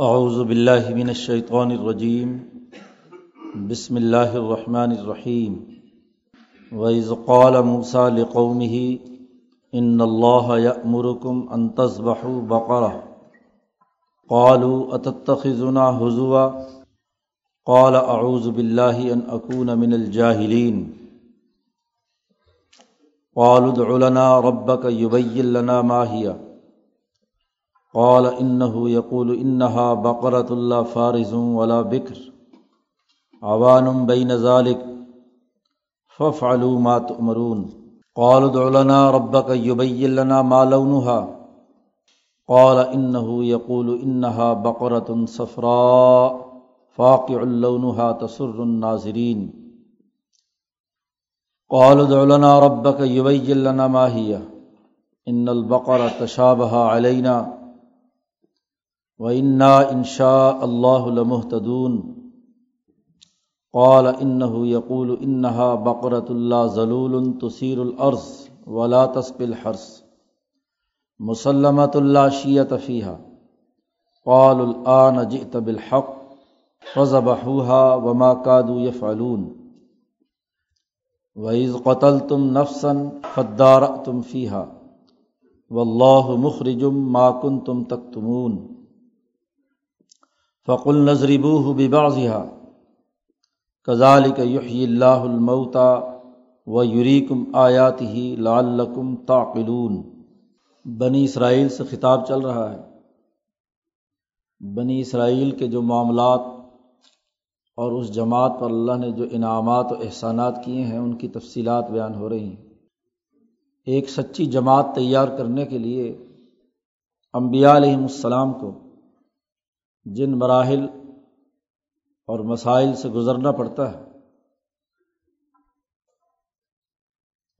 اعوذ باللہ من الشیطان الرجیم بسم اللہ الرحمن الرحیم وَإِذْ قَالَ مُوسَى لِقَوْمِهِ، إِنَّ اللَّهَ يَأْمُرُكُمْ أَن تَذْبَحُوا بَقَرَةً. قَالُوا، أَتَتَّخِذُنَا هُزُوًا؟ قَالَ، أَعُوذُ بِاللَّهِ أَنْ أَكُونَ مِنَ الْجَاهِلِينَ. قَالُوا، ادْعُ لَنَا رَبَّكَ يُبَيِّن لَنَا مَا هِيَ. قال انه يقول انها بقره لا فارز ولا بكر عوان بين ذلك فافعلوا ما تؤمرون قال ادع لنا ربك يبين لنا ما لونها قال انه يقول انها بقره صفراء فاقع لونها تسر الناظرين قال ادع لنا ربك يبين لنا ما هي ان البقره تشابه علينا و انا انشا اللہ لمحتدون قال انه يقول انها بقرة اللہ ذلول تصير الارض ولا تسق الحرس مسلمت اللہ شیت فيها قال الآن جئت بالحق فذبحوها وما كادوا يفعلون وإذ قتلتم نفسا فادارأتم فيها والله مخرج ما كنتم تكتمون فق النظربو بباضحا کزالک یحیی اللہ المعتا و یریکم آیات ہی لعلکم تعقلون. بنی اسرائیل سے خطاب چل رہا ہے۔ بنی اسرائیل کے جو معاملات اور اس جماعت پر اللہ نے جو انعامات و احسانات کیے ہیں، ان کی تفصیلات بیان ہو رہی ہیں۔ ایک سچی جماعت تیار کرنے کے لیے امبیا علیہم السلام کو جن مراحل اور مسائل سے گزرنا پڑتا ہے،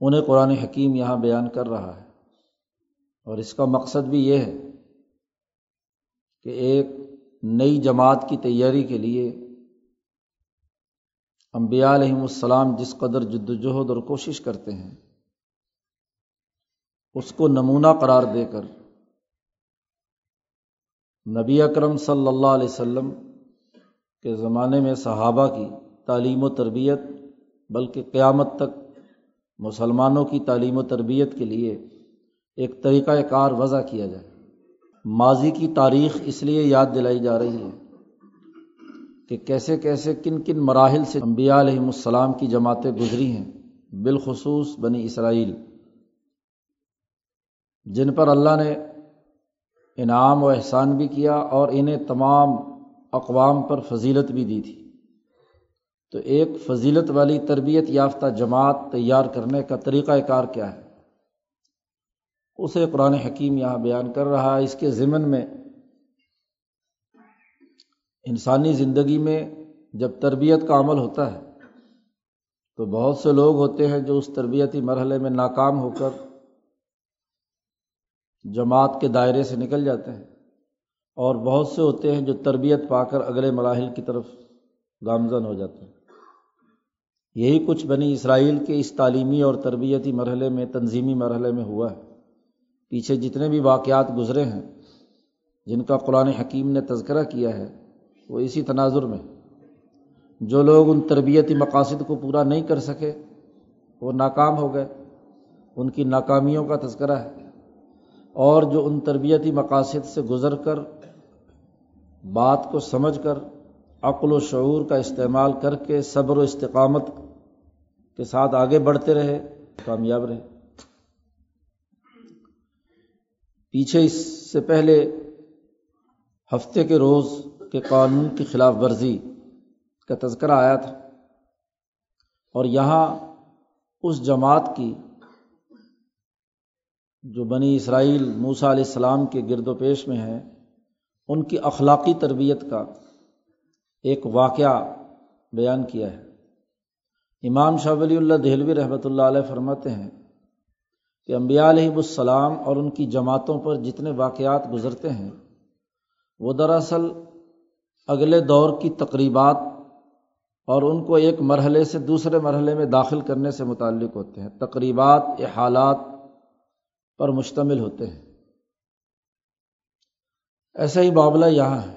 انہیں قرآن حکیم یہاں بیان کر رہا ہے۔ اور اس کا مقصد بھی یہ ہے کہ ایک نئی جماعت کی تیاری کے لیے امبیا علیہم السلام جس قدر جد وجہد اور کوشش کرتے ہیں، اس کو نمونہ قرار دے کر نبی اکرم صلی اللہ علیہ وسلم کے زمانے میں صحابہ کی تعلیم و تربیت، بلکہ قیامت تک مسلمانوں کی تعلیم و تربیت کے لیے ایک طریقۂ کار وضع کیا جائے۔ ماضی کی تاریخ اس لیے یاد دلائی جا رہی ہے کہ کیسے کیسے کن کن مراحل سے انبیاء علیہم السلام کی جماعتیں گزری ہیں، بالخصوص بنی اسرائیل۔ جن پر اللہ نے انعام و احسان بھی کیا اور انہیں تمام اقوام پر فضیلت بھی دی تھی۔ تو ایک فضیلت والی تربیت یافتہ جماعت تیار کرنے کا طریقۂ کار کیا ہے؟ اسے قرآن حکیم یہاں بیان کر رہا ہے۔ اس کے ضمن میں انسانی زندگی میں جب تربیت کا عمل ہوتا ہے تو بہت سے لوگ ہوتے ہیں جو اس تربیتی مرحلے میں ناکام ہو کر جماعت کے دائرے سے نکل جاتے ہیں اور بہت سے ہوتے ہیں جو تربیت پا کر اگلے مراحل کی طرف گامزن ہو جاتے ہیں۔ یہی کچھ بنی اسرائیل کے اس تعلیمی اور تربیتی مرحلے میں، تنظیمی مرحلے میں ہوا ہے۔ پیچھے جتنے بھی واقعات گزرے ہیں، جن کا قرآن حکیم نے تذکرہ کیا ہے، وہ اسی تناظر میں جو لوگ ان تربیتی مقاصد کو پورا نہیں کر سکے، وہ ناکام ہو گئے۔ ان کی ناکامیوں کا تذکرہ ہے۔ اور جو ان تربیتی مقاصد سے گزر کر، بات کو سمجھ کر، عقل و شعور کا استعمال کر کے، صبر و استقامت کے ساتھ آگے بڑھتے رہے، کامیاب رہے۔ پیچھے اس سے پہلے ہفتے کے روز کے قانون کی خلاف ورزی کا تذکرہ آیا تھا اور یہاں اس جماعت کی جو بنی اسرائیل موسا علیہ السلام کے گرد و پیش میں ہے ان کی اخلاقی تربیت کا ایک واقعہ بیان کیا ہے۔ امام شاہ ولی اللہ دہلوی رحمۃ اللہ علیہ فرماتے ہیں کہ امبیا علیہ السلام اور ان کی جماعتوں پر جتنے واقعات گزرتے ہیں، وہ دراصل اگلے دور کی تقریبات اور ان کو ایک مرحلے سے دوسرے مرحلے میں داخل کرنے سے متعلق ہوتے ہیں۔ تقریبات، احالات پر مشتمل ہوتے ہیں۔ ایسا ہی معاملہ یہاں ہے۔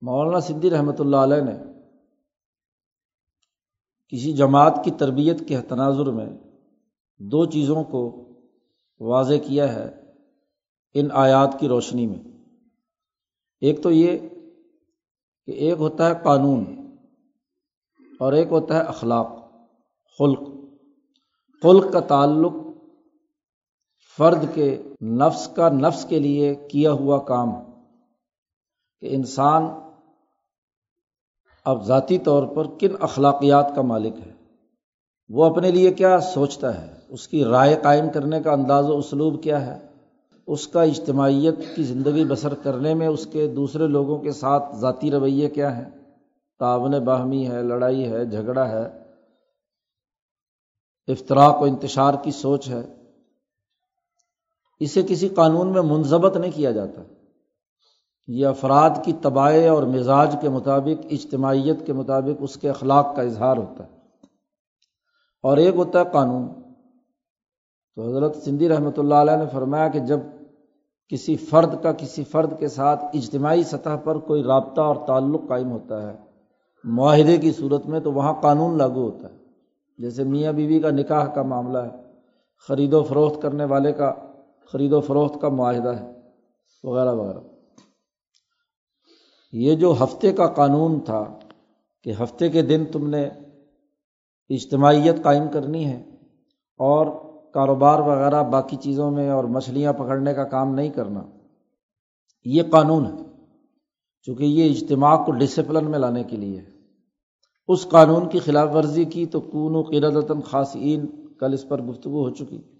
مولانا صدی رحمۃ اللہ علیہ نے کسی جماعت کی تربیت کے تناظر میں دو چیزوں کو واضح کیا ہے ان آیات کی روشنی میں۔ ایک تو یہ کہ ایک ہوتا ہے قانون اور ایک ہوتا ہے اخلاق، خلق۔ خلق کا تعلق فرد کے نفس کا نفس کے لیے کیا ہوا کام کہ انسان اب ذاتی طور پر کن اخلاقیات کا مالک ہے؟ وہ اپنے لیے کیا سوچتا ہے؟ اس کی رائے قائم کرنے کا انداز و اسلوب کیا ہے؟ اس کا اجتماعیت کی زندگی بسر کرنے میں اس کے دوسرے لوگوں کے ساتھ ذاتی رویے کیا ہیں؟ تعاون باہمی ہے، لڑائی ہے، جھگڑا ہے افطراک و انتشار کی سوچ ہے۔ اسے کسی قانون میں منظمت نہیں کیا جاتا۔ یہ افراد کی تباہ اور مزاج کے مطابق، اجتماعیت کے مطابق اس کے اخلاق کا اظہار ہوتا ہے۔ اور ایک ہوتا ہے قانون۔ تو حضرت سندھی رحمۃ اللہ علیہ نے فرمایا کہ جب کسی فرد کا کسی فرد کے ساتھ اجتماعی سطح پر کوئی رابطہ اور تعلق قائم ہوتا ہے، معاہدے کی صورت میں تو وہاں قانون لاگو ہوتا ہے۔ جیسے میاں بیوی کا نکاح کا معاملہ ہے، خرید و فروخت کرنے والے کا خرید و فروخت کا معاہدہ ہے، وغیرہ وغیرہ۔ یہ جو ہفتے کا قانون تھا کہ ہفتے کے دن تم نے اجتماعیت قائم کرنی ہے اور کاروبار وغیرہ باقی چیزوں میں اور مچھلیاں پکڑنے کا کام نہیں کرنا، یہ قانون ہے۔ چونکہ یہ اجتماع کو ڈسپلن میں لانے کے لیے اس قانون کی خلاف ورزی کی تو کون و قردن خاصین کل اس پر گفتگو ہو چکی۔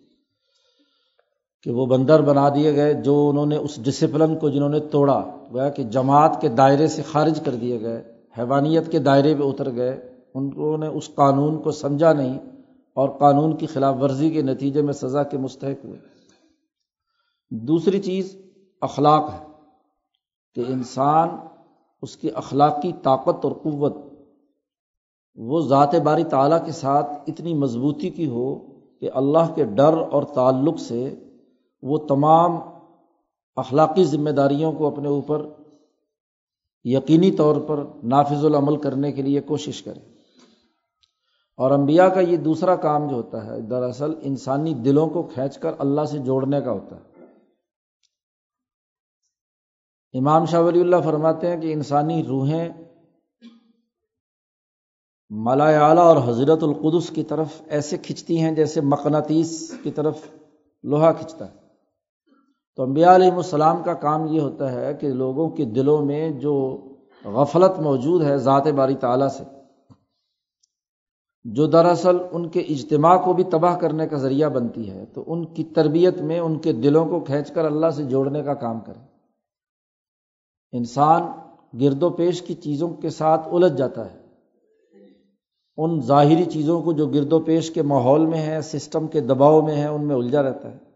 کہ وہ بندر بنا دیے گئے جو انہوں نے اس ڈسپلن کو جنہوں نے توڑا گویا کہ جماعت کے دائرے سے خارج کر دیے گئے، حیوانیت کے دائرے پہ اتر گئے۔ ان نے اس قانون کو سمجھا نہیں اور قانون کی خلاف ورزی کے نتیجے میں سزا کے مستحق ہوئے۔ دوسری چیز، اخلاق ہے کہ انسان اس کی اخلاقی طاقت اور قوت وہ ذات باری تعالیٰ کے ساتھ اتنی مضبوطی کی ہو کہ اللہ کے ڈر اور تعلق سے وہ تمام اخلاقی ذمہ داریوں کو اپنے اوپر یقینی طور پر نافذ العمل کرنے کے لیے کوشش کرے اور امبیا کا یہ دوسرا کام جو ہوتا ہے، دراصل انسانی دلوں کو کھینچ کر اللہ سے جوڑنے کا ہوتا ہے۔ امام شاہ ولی اللہ فرماتے ہیں کہ انسانی روحیں ملا اعلیٰ اور حضرت القدس کی طرف ایسے کھنچتی ہیں جیسے مقناطیس کی طرف لوہا کھنچتا ہے۔ تو امبیا علیہ السلام کا کام یہ ہوتا ہے کہ لوگوں کے دلوں میں جو غفلت موجود ہے ذات باری تعالیٰ سے، جو دراصل ان کے اجتماع کو بھی تباہ کرنے کا ذریعہ بنتی ہے، تو ان کی تربیت میں ان کے دلوں کو کھینچ کر اللہ سے جوڑنے کا کام کریں۔ انسان گرد و پیش کی چیزوں کے ساتھ الجھ جاتا ہے۔ ان ظاہری چیزوں کو جو گرد و پیش کے ماحول میں ہے سسٹم کے دباؤ میں ہے ان میں الجھا رہتا ہے۔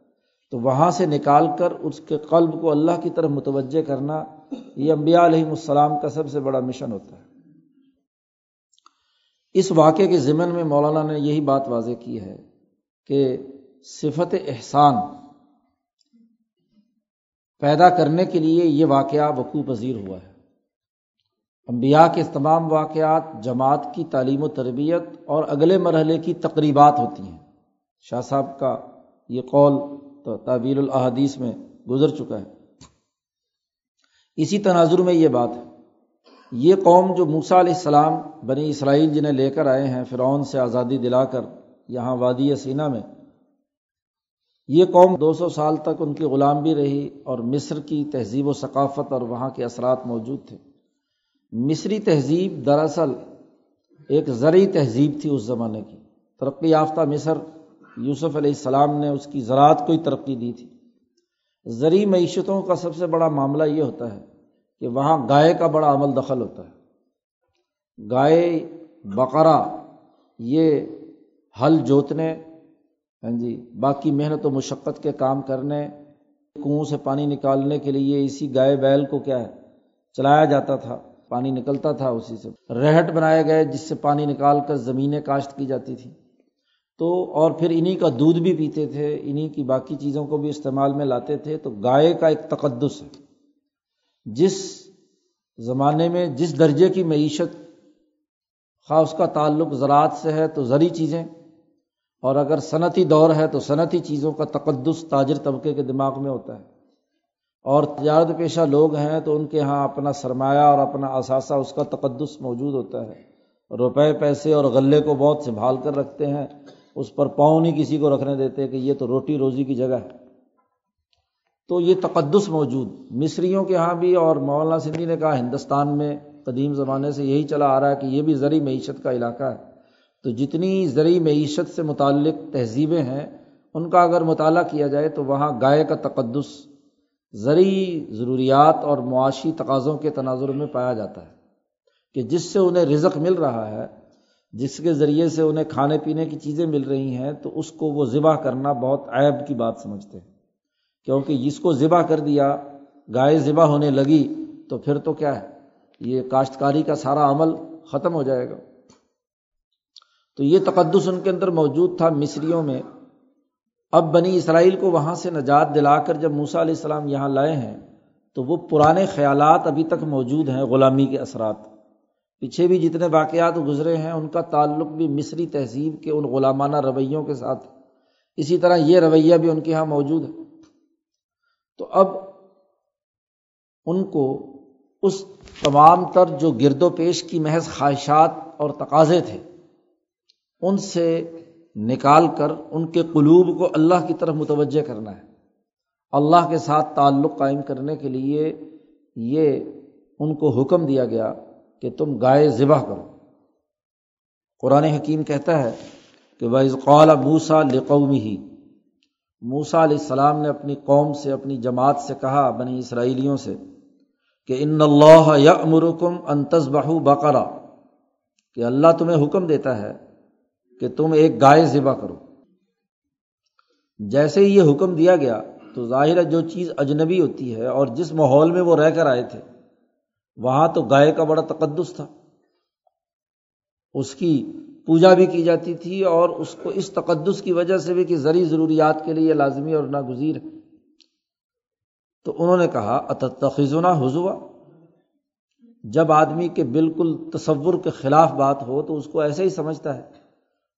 تو وہاں سے نکال کر اس کے قلب کو اللہ کی طرف متوجہ کرنا یہ امبیا علیہم السلام کا سب سے بڑا مشن ہوتا ہے۔ اس واقعے کے ضمن میں مولانا نے یہی بات واضح کی ہے کہ صفت احسان پیدا کرنے کے لیے یہ واقعہ وقوع پذیر ہوا ہے۔ امبیا کے تمام واقعات جماعت کی تعلیم و تربیت اور اگلے مرحلے کی تقریبات ہوتی ہیں۔ شاہ صاحب کا یہ قول تو تعبیر الحادیث میں گزر چکا ہے۔ اسی تناظر میں یہ بات ہے۔ یہ قوم جو موسا علیہ السلام، بنی اسرائیل جنہیں لے کر آئے ہیں، فرعون سے آزادی دلا کر یہاں وادی سینا میں، یہ قوم دو سو سال تک ان کی غلام بھی رہی اور مصر کی تہذیب و ثقافت اور وہاں کے اثرات موجود تھے۔ مصری تہذیب دراصل ایک زرعی تہذیب تھی اس زمانے کی۔ ترقی یافتہ مصر یوسف علیہ السلام نے اس کی زراعت کو ہی ترقی دی تھی۔ زرعی معیشتوں کا سب سے بڑا معاملہ یہ ہوتا ہے کہ وہاں گائے کا بڑا عمل دخل ہوتا ہے۔ گائے بقرا یہ ہل جوتنے ہاں جی باقی محنت و مشقت کے کام کرنے کنویں سے پانی نکالنے کے لیے اسی گائے بیل کو کیا ہے، چلایا جاتا تھا، پانی نکلتا تھا اسی سے۔ رہٹ بنائے گئے جس سے پانی نکال کر زمینیں کاشت کی جاتی تھی تو اور پھر انہیں کا دودھ بھی پیتے تھے انہیں کی باقی چیزوں کو بھی استعمال میں لاتے تھے، تو گائے کا ایک تقدس ہے۔ جس زمانے میں، جس درجے کی معیشت، خواہ اس کا تعلق زراعت سے ہے، تو زرعی چیزیں۔ اور اگر صنعتی دور ہے، تو صنعتی چیزوں کا تقدس تاجر طبقے کے دماغ میں ہوتا ہے۔ اور تجارت پیشہ لوگ ہیں، تو ان کے یہاں اپنا سرمایہ اور اپنا اثاثہ، اس کا تقدس موجود ہوتا ہے۔ روپے، پیسے اور غلے کو بہت سنبھال کر رکھتے ہیں۔ اس پر پاؤں نہیں کسی کو رکھنے دیتے کہ یہ تو روٹی روزی کی جگہ ہے۔ تو یہ تقدس موجود، مصریوں کے یہاں بھی اور مولانا سندھی نے کہا، ہندوستان میں قدیم زمانے سے یہی چلا آ رہا ہے کہ یہ بھی زرعی معیشت کا علاقہ ہے۔ تو جتنی زرعی معیشت سے متعلق تہذیبیں ہیں، ان کا اگر مطالعہ کیا جائے تو وہاں گائے کا تقدس زرعی ضروریات اور معاشی تقاضوں کے تناظر میں پایا جاتا ہے کہ جس سے انہیں رزق مل رہا ہے۔ جس کے ذریعے سے انہیں کھانے پینے کی چیزیں مل رہی ہیں، تو اس کو وہ ذبح کرنا بہت عیب کی بات سمجھتے ہیں۔ کیونکہ جس کو ذبح کر دیا، گائے ذبح ہونے لگی، تو پھر تو کیا ہے؟ یہ کاشتکاری کا سارا عمل ختم ہو جائے گا۔ تو یہ تقدس ان کے اندر موجود تھا مصریوں میں۔ اب بنی اسرائیل کو وہاں سے نجات دلا کر جب موسا علیہ السلام یہاں لائے ہیں، تو وہ پرانے خیالات ابھی تک موجود ہیں غلامی کے اثرات۔ پیچھے بھی جتنے واقعات گزرے ہیں، ان کا تعلق بھی مصری تہذیب کے ان غلامانہ رویوں کے ساتھ اسی طرح یہ رویہ بھی ان کے یہاں موجود ہے۔ تو اب ان کو اس تمام تر جو گرد و پیش کی محض خواہشات اور تقاضے تھے، ان سے نکال کر ان کے قلوب کو اللہ کی طرف متوجہ کرنا ہے۔ اللہ کے ساتھ تعلق قائم کرنے کے لیے یہ ان کو حکم دیا گیا کہ تم گائے ذبح کرو۔ قرآن حکیم کہتا ہے کہ بعض قال موسا لقومی ہی موسا علیہ السلام نے اپنی قوم سے، اپنی جماعت سے کہا، بنی اسرائیلیوں سے کہ ان اللہ یا امرکم انتظ بہو بقرا۔ کہ اللہ تمہیں حکم دیتا ہے کہ تم ایک گائے ذبح کرو۔ جیسے ہی یہ حکم دیا گیا تو ظاہر ہے جو چیز اجنبی ہوتی ہے اور جس ماحول میں وہ رہ کر آئے تھے وہاں تو گائے کا بڑا تقدس تھا۔ اس کی پوجا بھی کی جاتی تھی اور اس کو اس تقدس کی وجہ سے بھی کہ زرعی ضروریات کے لیے لازمی اور ناگزیر ہے۔ تو انہوں نے کہا اتخذنا حضوا جب آدمی کے بالکل تصور کے خلاف بات ہو تو اس کو ایسے ہی سمجھتا ہے۔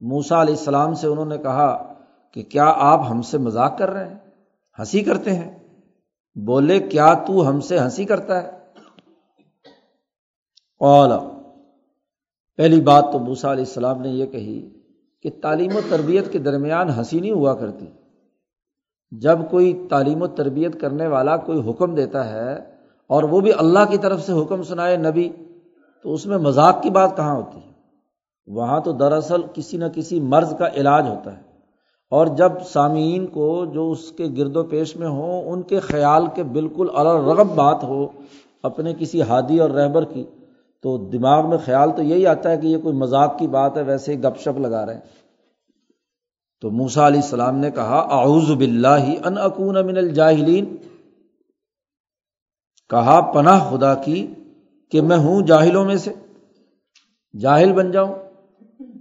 موسا علیہ السلام سے انہوں نے کہا کہ کیا آپ ہم سے مذاق کر رہے ہیں؟ ہنسی کرتے ہیں؟ بولے، کیا تو ہم سے ہنسی کرتا ہے؟ اولا پہلی بات تو موسا علیہ السلام نے یہ کہی کہ تعلیم و تربیت کے درمیان ہنسی نہیں ہوا کرتی۔ جب کوئی تعلیم و تربیت کرنے والا کوئی حکم دیتا ہے اور وہ بھی اللہ کی طرف سے حکم سنائے نبی، تو اس میں مذاق کی بات کہاں ہوتی؟ ہے وہاں تو دراصل کسی نہ کسی مرض کا علاج ہوتا ہے۔ اور جب سامعین کو جو اس کے گرد و پیش میں ہوں، ان کے خیال کے بالکل الرغب بات ہو اپنے کسی ہادی اور رہبر کی تو دماغ میں خیال تو یہی آتا ہے کہ یہ کوئی مذاق کی بات ہے، ویسے ہی گپ شپ لگا رہے ہیں۔ تو موسا علیہ السلام نے کہا، اعوذ باللہ ان اکون من الجاہلین کہا، پناہ خدا کی کہ میں ہوں جاہلوں میں سے۔ جاہل بن جاؤں۔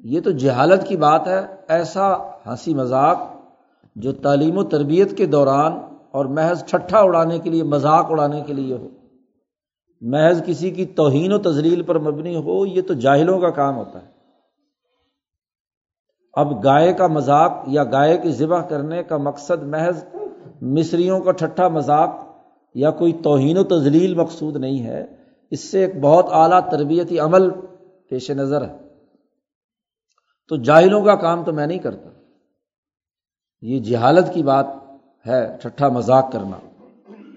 یہ تو جہالت کی بات ہے، ایسا ہنسی مذاق جو تعلیم و تربیت کے دوران اور محض چھٹا اڑانے کے لیے، مذاق اڑانے کے لیے ہو۔ محض کسی کی توہین و تزلیل پر مبنی ہو، یہ تو جاہلوں کا کام ہوتا ہے۔ اب گائے کا مذاق یا گائے کی ذبح کرنے کا مقصد محض مصریوں کا ٹھٹھا مذاق یا کوئی توہین و تزلیل مقصود نہیں ہے، اس سے ایک بہت اعلیٰ تربیتی عمل پیش نظر ہے۔ تو جاہلوں کا کام تو میں نہیں کرتا۔ یہ جہالت کی بات ہے، ٹھٹھا مذاق کرنا۔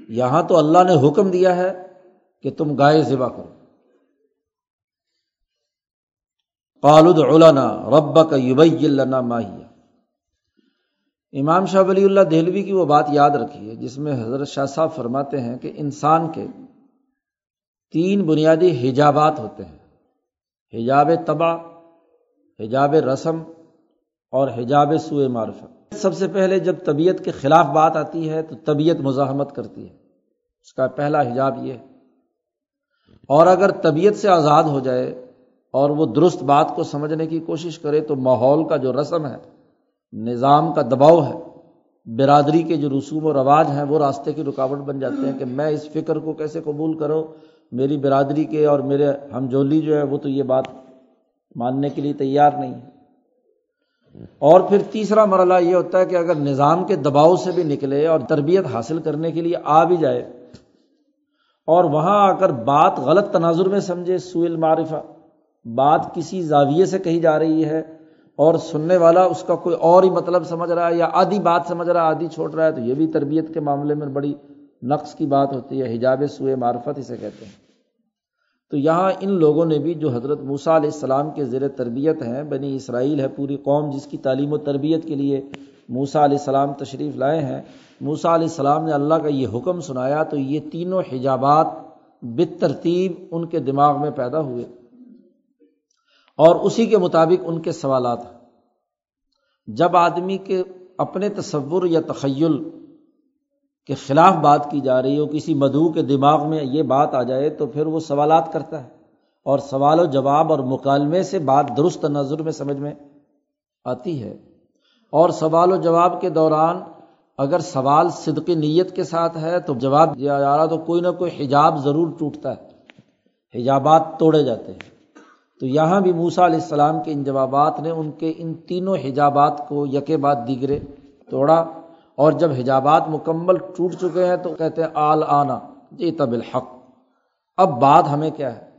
یہاں تو اللہ نے حکم دیا ہے کہ تم گائے ذبح کرو۔ قالد علنا رب کا یوبئی اللہ ماہیا امام شاہ ولی اللہ دہلوی کی وہ بات یاد رکھی ہے جس میں حضرت شاہ صاحب فرماتے ہیں کہ انسان کے تین بنیادی حجابات ہوتے ہیں۔ حجاب تباہ حجاب رسم اور حجاب سوئے معرفت۔ سب سے پہلے جب طبیعت کے خلاف بات آتی ہے تو طبیعت مزاحمت کرتی ہے۔ اس کا پہلا حجاب یہ ہے۔ اور اگر طبیعت سے آزاد ہو جائے اور وہ درست بات کو سمجھنے کی کوشش کرے تو ماحول کا جو رسم ہے، نظام کا دباؤ ہے، برادری کے جو رسوم و رواج ہیں، وہ راستے کی رکاوٹ بن جاتے ہیں کہ میں اس فکر کو کیسے قبول کروں، میری برادری کے اور میرے ہم جولی جو ہے، وہ تو یہ بات ماننے کے لیے تیار نہیں ہے۔ اور پھر تیسرا مرحلہ یہ ہوتا ہے کہ اگر نظام کے دباؤ سے بھی نکلے اور تربیت حاصل کرنے کے لیے آ بھی جائے اور وہاں آ کر بات غلط تناظر میں سمجھے سوئل معرفہ بات کسی زاویے سے کہی جا رہی ہے اور سننے والا اس کا کوئی اور ہی مطلب سمجھ رہا ہے یا آدھی بات سمجھ رہا ہے، آدھی چھوڑ رہا ہے، تو یہ بھی تربیت کے معاملے میں بڑی نقص کی بات ہوتی ہے۔ حجاب سوئے معرفت اسے کہتے ہیں۔ تو یہاں ان لوگوں نے بھی جو حضرت موسیٰ علیہ السلام کے زیر تربیت ہیں، بنی اسرائیل ہے، پوری قوم جس کی تعلیم و تربیت کے لیے موسا علیہ السلام تشریف لائے ہیں موسا علیہ السلام نے اللہ کا یہ حکم سنایا تو یہ تینوں حجابات بت ترتیب ان کے دماغ میں پیدا ہوئے۔ اور اسی کے مطابق ان کے سوالات۔ جب آدمی کے اپنے تصور یا تخیل کے خلاف بات کی جا رہی ہو، کسی مدعو کے دماغ میں یہ بات آ جائے تو پھر وہ سوالات کرتا ہے۔ اور سوال و جواب اور مکالمے سے بات درست نظر میں سمجھ میں آتی ہے۔ اور سوال و جواب کے دوران اگر سوال صدقی نیت کے ساتھ ہے تو جواب دیا جا رہا تو کوئی نہ کوئی حجاب ضرور ٹوٹتا ہے۔ حجابات توڑے جاتے ہیں۔ تو یہاں بھی موسا علیہ السلام کے ان جوابات نے ان کے ان تینوں حجابات کو یکے بعد دیگرے توڑا۔ اور جب حجابات مکمل ٹوٹ چکے ہیں تو کہتے ہیں آل آنا جی تب الحق اب بات ہمیں کیا ہے؟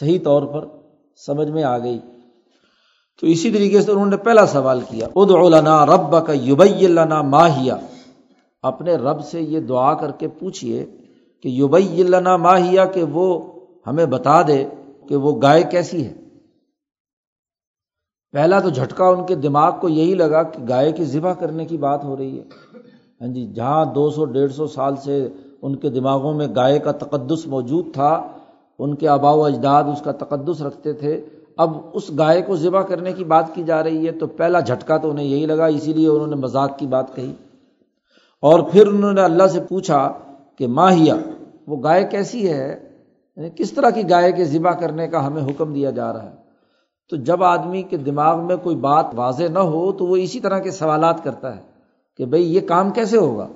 صحیح طور پر سمجھ میں آ گئی۔ تو اسی طریقے سے انہوں نے پہلا سوال کیا ادعلنا رب کا یوبئی اللہ ماہیا اپنے رب سے یہ دعا کر کے پوچھیے کہ یوبئی اللہ ماہیا کہ وہ ہمیں بتا دے کہ وہ گائے کیسی ہے۔ پہلا تو جھٹکا ان کے دماغ کو یہی لگا کہ گائے کی ذبح کرنے کی بات ہو رہی ہے۔ ہاں جی جہاں دو سو، ڈیڑھ سو سال سے ان کے دماغوں میں گائے کا تقدس موجود تھا، ان کے آبا و اجداد اس کا تقدس رکھتے تھے، اب اس گائے کو ذبح کرنے کی بات کی جا رہی ہے تو پہلا جھٹکا تو انہیں یہی لگا، اسی لیے انہوں نے مذاق کی بات کہی۔ اور پھر انہوں نے اللہ سے پوچھا کہ ماہیا، وہ گائے کیسی ہے؟ یعنی کس طرح کی گائے کے ذبح کرنے کا ہمیں حکم دیا جا رہا ہے؟ تو جب آدمی کے دماغ میں کوئی بات واضح نہ ہو تو وہ اسی طرح کے سوالات کرتا ہے کہ بھائی یہ کام کیسے ہوگا؟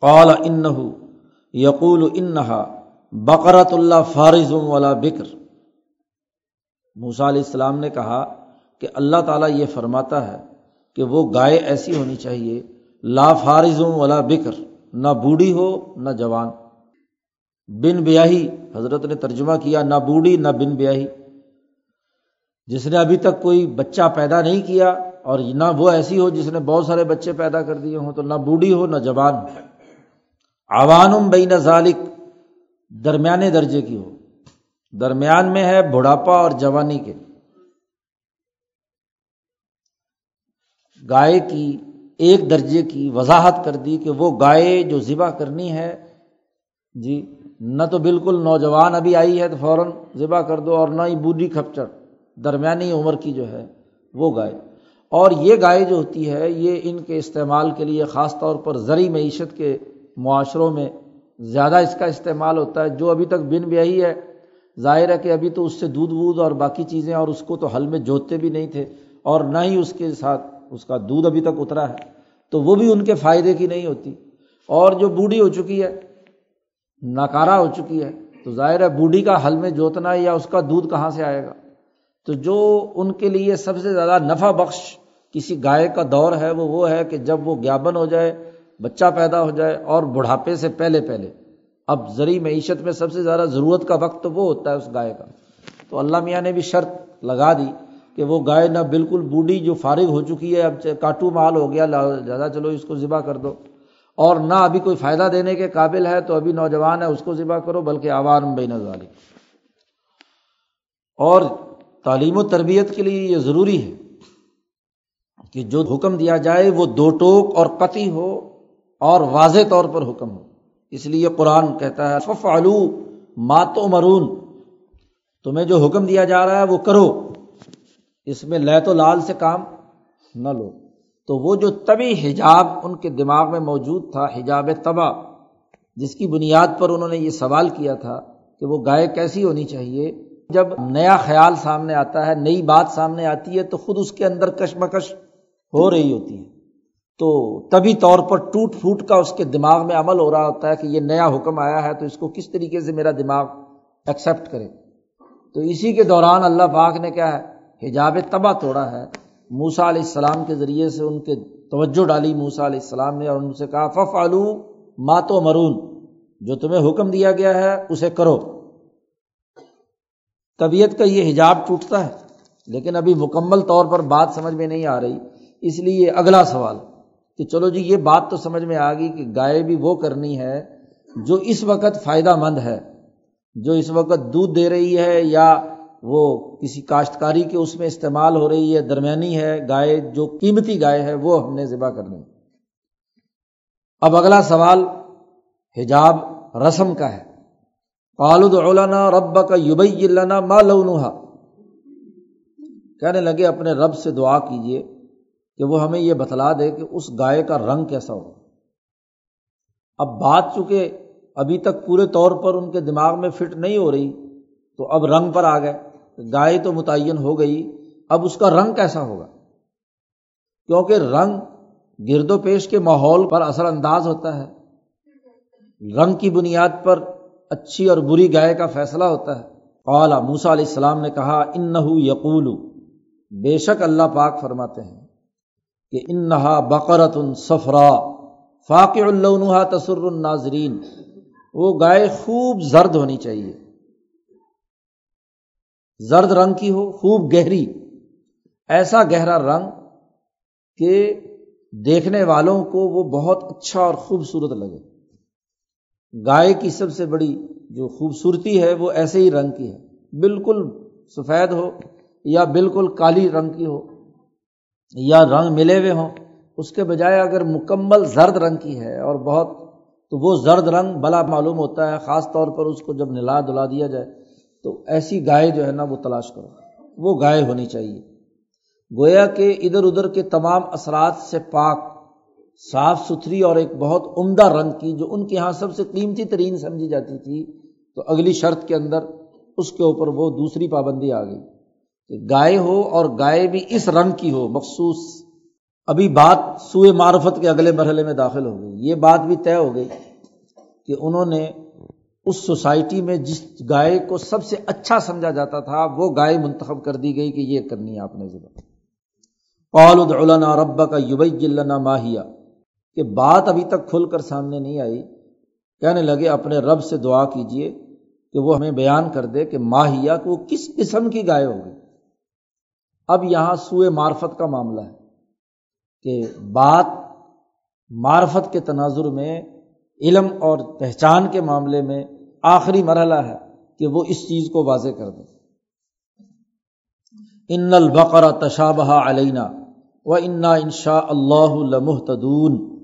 قال ان یقول انہا بقرۃ اللہ فارض والا بکر۔ موسا علیہ السلام نے کہا کہ اللہ تعالیٰ یہ فرماتا ہے کہ وہ گائے ایسی ہونی چاہیے لا فارض والا بکر، نہ بوڑھی ہو، نہ جوان۔ بن بیاہی، حضرت نے ترجمہ کیا، نہ بوڑھی، نہ بن بیاہی۔ جس نے ابھی تک کوئی بچہ پیدا نہیں کیا، اور نہ وہ ایسی ہو جس نے بہت سارے بچے پیدا کر دیے ہوں، تو نہ بوڑھی ہو، نہ جوان۔ عوانم بین ذالک، درمیانے درجے کی ہو۔ درمیان میں ہے بڑھاپا اور جوانی کے۔ گائے کی ایک درجے کی وضاحت کر دی کہ وہ گائے جو ذبح کرنی ہے جی نہ تو بالکل نوجوان ابھی آئی ہے تو فوراً ذبح کر دو اور نہ ہی بوڑھی کھپچر درمیانی عمر کی جو ہے وہ گائے۔ اور یہ گائے جو ہوتی ہے، یہ ان کے استعمال کے لیے خاص طور پر زرعی معیشت کے معاشروں میں زیادہ اس کا استعمال ہوتا ہے۔ جو ابھی تک بن بیاہی ہے، ظاہر ہے کہ ابھی تو اس سے دودھ وودھ اور باقی چیزیں اور اس کو تو حل میں جوتتے بھی نہیں تھے اور نہ ہی اس کے ساتھ اس کا دودھ ابھی تک اترا ہے، تو وہ بھی ان کے فائدے کی نہیں ہوتی۔ اور جو بوڑھی ہو چکی ہے، ناکارہ ہو چکی ہے، تو ظاہر ہے بوڑھی کا حل میں جوتنا یا اس کا دودھ کہاں سے آئے گا؟ تو جو ان کے لیے سب سے زیادہ نفع بخش کسی گائے کا دور ہے، وہ وہ ہے کہ جب وہ گیابن ہو جائے، بچہ پیدا ہو جائے اور بڑھاپے سے پہلے پہلے۔ اب زرعی معیشت میں سب سے زیادہ ضرورت کا وقت وہ ہوتا ہے اس گائے کا۔ تو اللہ میاں نے بھی شرط لگا دی کہ وہ گائے نہ بالکل بوڑھی جو فارغ ہو چکی ہے، اب کاٹو مال ہو گیا زیادہ چلو اس کو ذبح کر دو۔ اور نہ ابھی کوئی فائدہ دینے کے قابل ہے تو ابھی نوجوان ہے، اس کو ذبح کرو، بلکہ عوام بے نظاری اور تعلیم و تربیت کے لیے یہ ضروری ہے کہ جو حکم دیا جائے وہ دو ٹوک اور قطعی ہو اور واضح طور پر حکم ہو۔ اس لیے قرآن کہتا ہے فف علو ماتو مرون تمہیں جو حکم دیا جا رہا ہے وہ کرو۔ اس میں لے تو لال سے کام نہ لو۔ تو وہ جو طبی حجاب ان کے دماغ میں موجود تھا، حجاب تباہ جس کی بنیاد پر انہوں نے یہ سوال کیا تھا کہ وہ گائے کیسی ہونی چاہیے؟ جب نیا خیال سامنے آتا ہے، نئی بات سامنے آتی ہے، تو خود اس کے اندر کشمکش ہو رہی ہوتی ہے۔ تو تبھی طور پر ٹوٹ پھوٹ کا اس کے دماغ میں عمل ہو رہا ہوتا ہے کہ یہ نیا حکم آیا ہے، تو اس کو کس طریقے سے میرا دماغ ایکسیپٹ کرے؟ تو اسی کے دوران اللہ پاک نے کیا ہے؟ حجاب تباہ توڑا ہے۔ موسا علیہ السلام کے ذریعے سے ان کے توجہ ڈالی موسا علیہ السلام نے اور ان سے کہا فف آلو ماتو مرون جو تمہیں حکم دیا گیا ہے اسے کرو۔ طبیعت کا یہ حجاب ٹوٹتا ہے، لیکن ابھی مکمل طور پر بات سمجھ میں نہیں آ رہی۔ اس لیے اگلا سوال، کہ چلو جی یہ بات تو سمجھ میں آ گئی کہ گائے بھی وہ کرنی ہے جو اس وقت فائدہ مند ہے، جو اس وقت دودھ دے رہی ہے یا وہ کسی کاشتکاری کے اس میں استعمال ہو رہی ہے، درمیانی ہے، گائے جو قیمتی گائے ہے، وہ ہم نے ذبح کرنی اب اگلا سوال حجاب رسم کا ہے۔ قالد علنا رب کا یوبئی ماں لونہا کہنے لگے اپنے رب سے دعا کیجیے کہ وہ ہمیں یہ بتلا دے کہ اس گائے کا رنگ کیسا ہو۔ اب بات چونکہ ابھی تک پورے طور پر ان کے دماغ میں فٹ نہیں ہو رہی، تو اب رنگ پر آ گئے۔ گائے تو متعین ہو گئی، اب اس کا رنگ کیسا ہوگا؟ کیونکہ رنگ گرد و پیش کے ماحول پر اثر انداز ہوتا ہے۔ رنگ کی بنیاد پر اچھی اور بری گائے کا فیصلہ ہوتا ہے۔ اعلیٰ موسا علیہ السلام نے کہا ان نہ یقول، بے شک اللہ پاک فرماتے ہیں کہ انہا بقرت ان سفرا فاقع اللہ تسر الناظرین۔ وہ گائے خوب زرد ہونی چاہیے۔ زرد رنگ کی ہو، خوب گہری۔ ایسا گہرا رنگ کہ دیکھنے والوں کو وہ بہت اچھا اور خوبصورت لگے۔ گائے کی سب سے بڑی جو خوبصورتی ہے وہ ایسے ہی رنگ کی ہے۔ بالکل سفید ہو یا بالکل کالی رنگ کی ہو یا رنگ ملے ہوئے ہوں، اس کے بجائے اگر مکمل زرد رنگ کی ہے اور بہت، تو وہ زرد رنگ بلا معلوم ہوتا ہے، خاص طور پر اس کو جب نلا دلا دیا جائے۔ تو ایسی گائے جو ہے نا وہ تلاش کرو۔ وہ گائے ہونی چاہیے۔ گویا کہ ادھر ادھر کے تمام اثرات سے پاک، صاف ستھری اور ایک بہت عمدہ رنگ کی جو ان کے یہاں سب سے قیمتی ترین سمجھی جاتی تھی، تو اگلی شرط کے اندر اس کے اوپر وہ دوسری پابندی آ گئی کہ گائے ہو اور گائے بھی اس رنگ کی ہو، مخصوص۔ ابھی بات سوئے معرفت کے اگلے مرحلے میں داخل ہو گئی۔ یہ بات بھی طے ہو گئی کہ انہوں نے اس سوسائٹی میں جس گائے کو سب سے اچھا سمجھا جاتا تھا، وہ گائے منتخب کر دی گئی کہ یہ کرنی ہے آپ نے قالد علنا رب کا یوبئی ماہیا کہ بات ابھی تک کھل کر سامنے نہیں آئی۔ کہنے لگے، اپنے رب سے دعا کیجیے کہ وہ ہمیں بیان کر دے کہ ماہیا کو کس قسم کی گائے ہوگی اب یہاں سوئے معرفت کا معاملہ ہے کہ بات معرفت کے تناظر میں علم اور پہچان کے معاملے میں آخری مرحلہ ہے کہ وہ اس چیز کو واضح کر دیں ان البقرا تشابہ علینا و انا انشا اللہ لمحتدون۔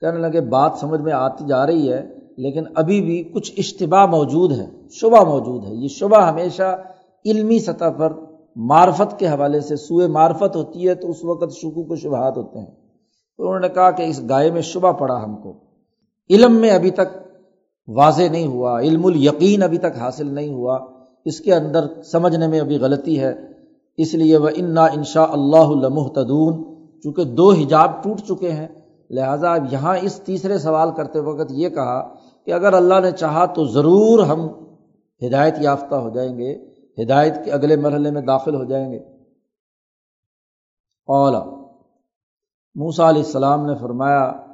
کہنے لگے، بات سمجھ میں آتی جا رہی ہے، لیکن ابھی بھی کچھ اشتباہ موجود ہے، شبہ موجود ہے۔ یہ شبہ ہمیشہ علمی سطح پر معرفت کے حوالے سے سوئے معرفت ہوتی ہے تو اس وقت شکو کو شبہات ہوتے ہیں۔ تو انہوں نے کہا کہ اس گائے میں شبہ پڑا ہم کو۔ علم میں ابھی تک واضح نہیں ہوا، علم الیقین ابھی تک حاصل نہیں ہوا، اس کے اندر سمجھنے میں ابھی غلطی ہے۔ اس لیے وہ انا انشا اللہ المحتدون چونکہ دو حجاب ٹوٹ چکے ہیں۔ لہٰذا اب یہاں اس تیسرے سوال کرتے وقت یہ کہا کہ اگر اللہ نے چاہا تو ضرور ہم ہدایت یافتہ ہو جائیں گے، ہدایت کے اگلے مرحلے میں داخل ہو جائیں گے۔ اولا موسا علیہ السلام نے فرمایا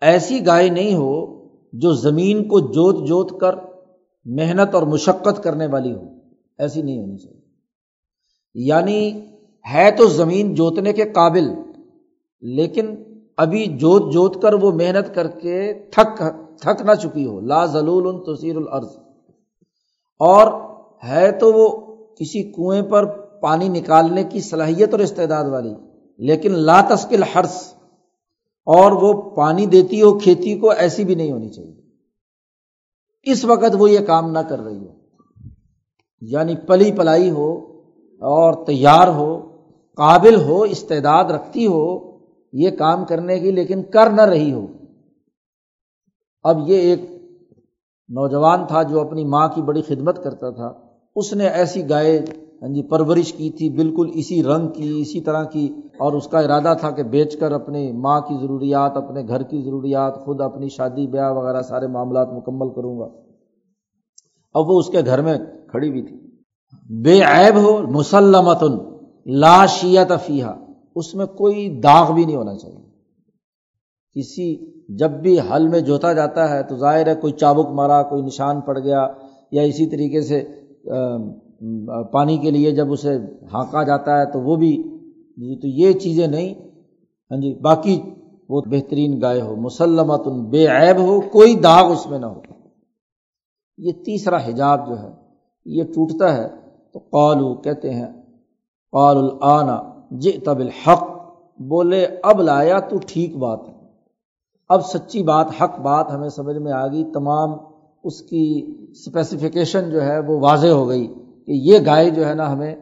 ایسی گائے نہیں ہو جو زمین کو جوت جوت کر محنت اور مشقت کرنے والی ہو۔ ایسی نہیں ہونی چاہیے۔ یعنی ہے تو زمین جوتنے کے قابل، لیکن ابھی جوت جوت کر وہ محنت کر کے تھک تھک نہ چکی ہو۔ لا ضلول تصیر العرض اور ہے تو وہ کسی کنویں پر پانی نکالنے کی صلاحیت اور استعداد والی، لیکن لا تسکل ہرس اور وہ پانی دیتی ہو کھیتی کو، ایسی بھی نہیں ہونی چاہیے۔ اس وقت وہ یہ کام نہ کر رہی ہو۔ یعنی پلی پلائی ہو اور تیار ہو، قابل ہو، استعداد رکھتی ہو، یہ کام کرنے کی لیکن کر نہ رہی ہو۔ اب یہ ایک نوجوان تھا جو اپنی ماں کی بڑی خدمت کرتا تھا۔ اس نے ایسی گائے ہاں جی پرورش کی تھی، بالکل اسی رنگ کی، اسی طرح کی اور اس کا ارادہ تھا کہ بیچ کر اپنی ماں کی ضروریات، اپنے گھر کی ضروریات، خود اپنی شادی، بیاہ وغیرہ سارے معاملات مکمل کروں گا۔ اب وہ اس کے گھر میں کھڑی ہوئی تھی۔ بے عیب ہو مسلمت لاشیت فیحا اس میں کوئی داغ بھی نہیں ہونا چاہیے۔ کسی جب بھی حل میں جوتا جاتا ہے تو ظاہر ہے کوئی چابک مارا، کوئی نشان پڑ گیا، یا اسی طریقے سے پانی کے لیے جب اسے ہانکا جاتا ہے تو وہ بھی جی تو یہ چیزیں نہیں۔ ہاں جی باقی وہ بہترین گائے ہو مسلمت بے عیب ہو، کوئی داغ اس میں نہ ہو۔ یہ تیسرا حجاب جو ہے، یہ ٹوٹتا ہے۔ تو قالو، کہتے ہیں قال العنا جی طب الحق بولے، اب لایا تو ٹھیک بات ہے۔ اب سچی بات، حق بات ہمیں سمجھ میں آ گئی۔ تمام اس کی اسپیسیفکیشن جو ہے، وہ واضح ہو گئی کہ یہ گائے جو ہے نا، ہمیں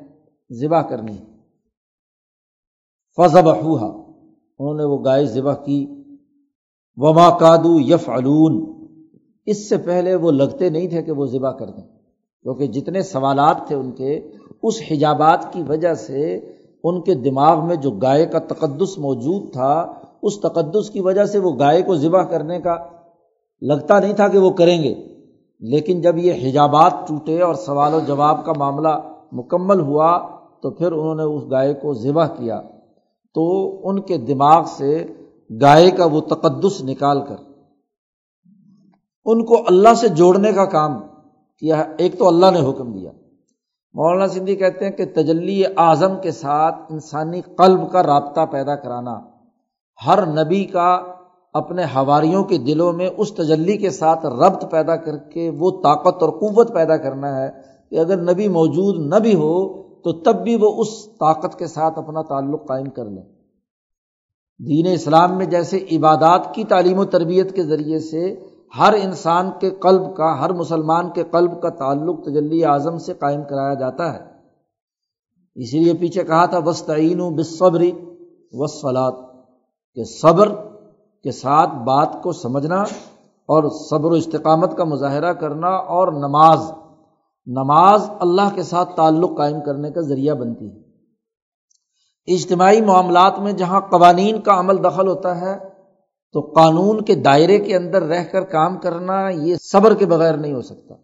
ذبح کرنی ہے۔ فضب انہوں نے وہ گائے ذبح کی۔ وما کادو یف اس سے پہلے وہ لگتے نہیں تھے کہ وہ ذبح کر دیں، کیونکہ جتنے سوالات تھے ان کے، اس حجابات کی وجہ سے ان کے دماغ میں جو گائے کا تقدس موجود تھا، اس تقدس کی وجہ سے وہ گائے کو ذبح کرنے کا لگتا نہیں تھا کہ وہ کریں گے۔ لیکن جب یہ حجابات ٹوٹے اور سوال و جواب کا معاملہ مکمل ہوا، تو پھر انہوں نے اس گائے کو ذبح کیا۔ تو ان کے دماغ سے گائے کا وہ تقدس نکال کر، ان کو اللہ سے جوڑنے کا کام کیا، ایک تو اللہ نے حکم دیا۔ مولانا سندھی کہتے ہیں کہ تجلی اعظم کے ساتھ انسانی قلب کا رابطہ پیدا کرانا، ہر نبی کا اپنے ہواریوں کے دلوں میں اس تجلی کے ساتھ ربط پیدا کر کے وہ طاقت اور قوت پیدا کرنا ہے کہ اگر نبی موجود نہ بھی ہو تو تب بھی وہ اس طاقت کے ساتھ اپنا تعلق قائم کر لیں۔ دین اسلام میں جیسے عبادات کی تعلیم و تربیت کے ذریعے سے ہر انسان کے قلب کا، ہر مسلمان کے قلب کا تعلق تجلی اعظم سے قائم کرایا جاتا ہے۔ اسی لیے پیچھے کہا تھا وسطین بصبری وسفلات کہ صبر کے ساتھ بات کو سمجھنا اور صبر و استقامت کا مظاہرہ کرنا اور نماز نماز اللہ کے ساتھ تعلق قائم کرنے کا ذریعہ بنتی ہے۔ اجتماعی معاملات میں جہاں قوانین کا عمل دخل ہوتا ہے، تو قانون کے دائرے کے اندر رہ کر کام کرنا یہ صبر کے بغیر نہیں ہو سکتا۔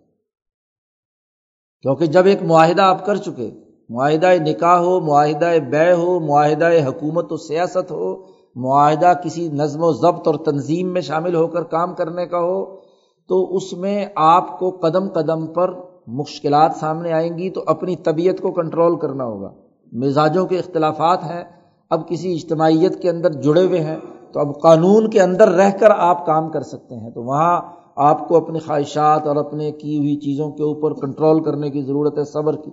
کیونکہ جب ایک معاہدہ آپ کر چکے، معاہدہ نکاح ہو، معاہدہ بے ہو، معاہدہ حکومت و سیاست ہو، معاہدہ کسی نظم و ضبط اور تنظیم میں شامل ہو کر کام کرنے کا ہو، تو اس میں آپ کو قدم قدم پر مشکلات سامنے آئیں گی تو اپنی طبیعت کو کنٹرول کرنا ہوگا۔ مزاجوں کے اختلافات ہیں۔ اب کسی اجتماعیت کے اندر جڑے ہوئے ہیں تو اب قانون کے اندر رہ کر آپ کام کر سکتے ہیں۔ تو وہاں آپ کو اپنی خواہشات اور اپنے کی ہوئی چیزوں کے اوپر کنٹرول کرنے کی ضرورت ہے صبر کی۔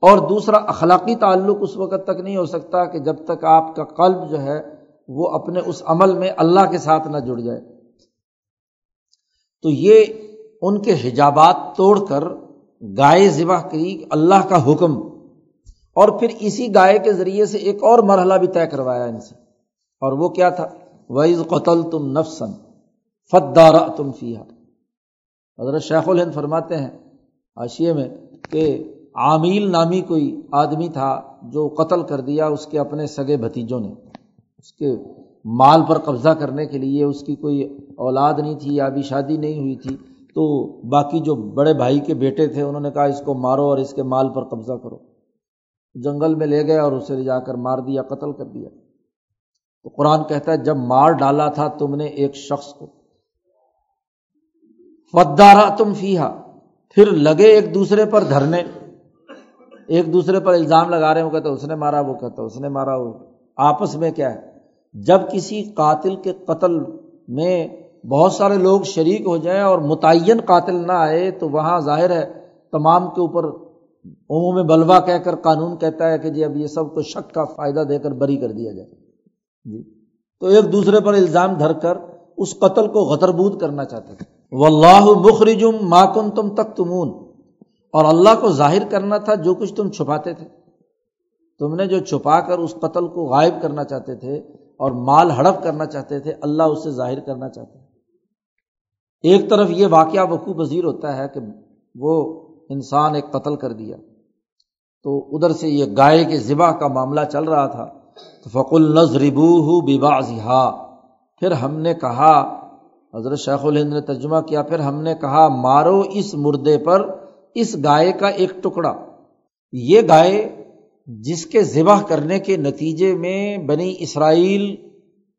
اور دوسرا، اخلاقی تعلق اس وقت تک نہیں ہو سکتا کہ جب تک آپ کا قلب جو ہے وہ اپنے اس عمل میں اللہ کے ساتھ نہ جڑ جائے۔ تو یہ ان کے حجابات توڑ کر گائے ذبح کی اللہ کا حکم اور پھر اسی گائے کے ذریعے سے ایک اور مرحلہ بھی طے کروایا ان سے۔ اور وہ کیا تھا؟ ویز قتل تم نفسن فدارا تم فیا حضرت شیخ الہند فرماتے ہیں آشیے میں کہ عامل نامی کوئی آدمی تھا جو قتل کر دیا اس کے اپنے سگے بھتیجوں نے۔ اس کے مال پر قبضہ کرنے کے لیے اس کی کوئی اولاد نہیں تھی، یا ابھی شادی نہیں ہوئی تھی۔ تو باقی جو بڑے بھائی کے بیٹے تھے، انہوں نے کہا، اس کو مارو اور اس کے مال پر قبضہ کرو۔ جنگل میں لے گئے اور اسے لے جا کر مار دیا، قتل کر دیا۔ تو قرآن کہتا ہے، جب مار ڈالا تھا تم نے ایک شخص کو۔ فدارا تم فیحا پھر لگے ایک دوسرے پر دھرنے۔ ایک دوسرے پر الزام لگا رہے ہو کہتے اس نے مارا، وہ کہتا اس نے مارا، وہ۔ آپس میں کیا ہے؟ جب کسی قاتل کے قتل میں بہت سارے لوگ شریک ہو جائیں اور متعین قاتل نہ آئے تو وہاں ظاہر ہے تمام کے اوپر عموم بلوا کہہ کر قانون کہتا ہے کہ جی اب یہ سب کو شک کا فائدہ دے کر بری کر دیا جائے۔ جی۔ تو ایک دوسرے پر الزام دھر کر اس قتل کو غتربود کرنا چاہتے تھے۔ و اللہ مخرجم ماکن تم تک تمون اور اللہ کو ظاہر کرنا تھا جو کچھ تم چھپاتے تھے۔ تم نے جو چھپا کر اس قتل کو غائب کرنا چاہتے تھے اور مال ہڑپ کرنا چاہتے تھے، اللہ اسے ظاہر کرنا چاہتے ایک طرف یہ واقعہ وقوع پذیر ہوتا ہے کہ وہ انسان ایک قتل کر دیا۔ تو ادھر سے یہ گائے کے ذبح کا معاملہ چل رہا تھا۔ تو فق النظربو ہو پھر ہم نے کہا، حضرت شیخ الہند نے ترجمہ کیا، پھر ہم نے کہا، مارو اس مردے پر اس گائے کا ایک ٹکڑا۔ یہ گائے جس کے ذبح کرنے کے نتیجے میں بنی اسرائیل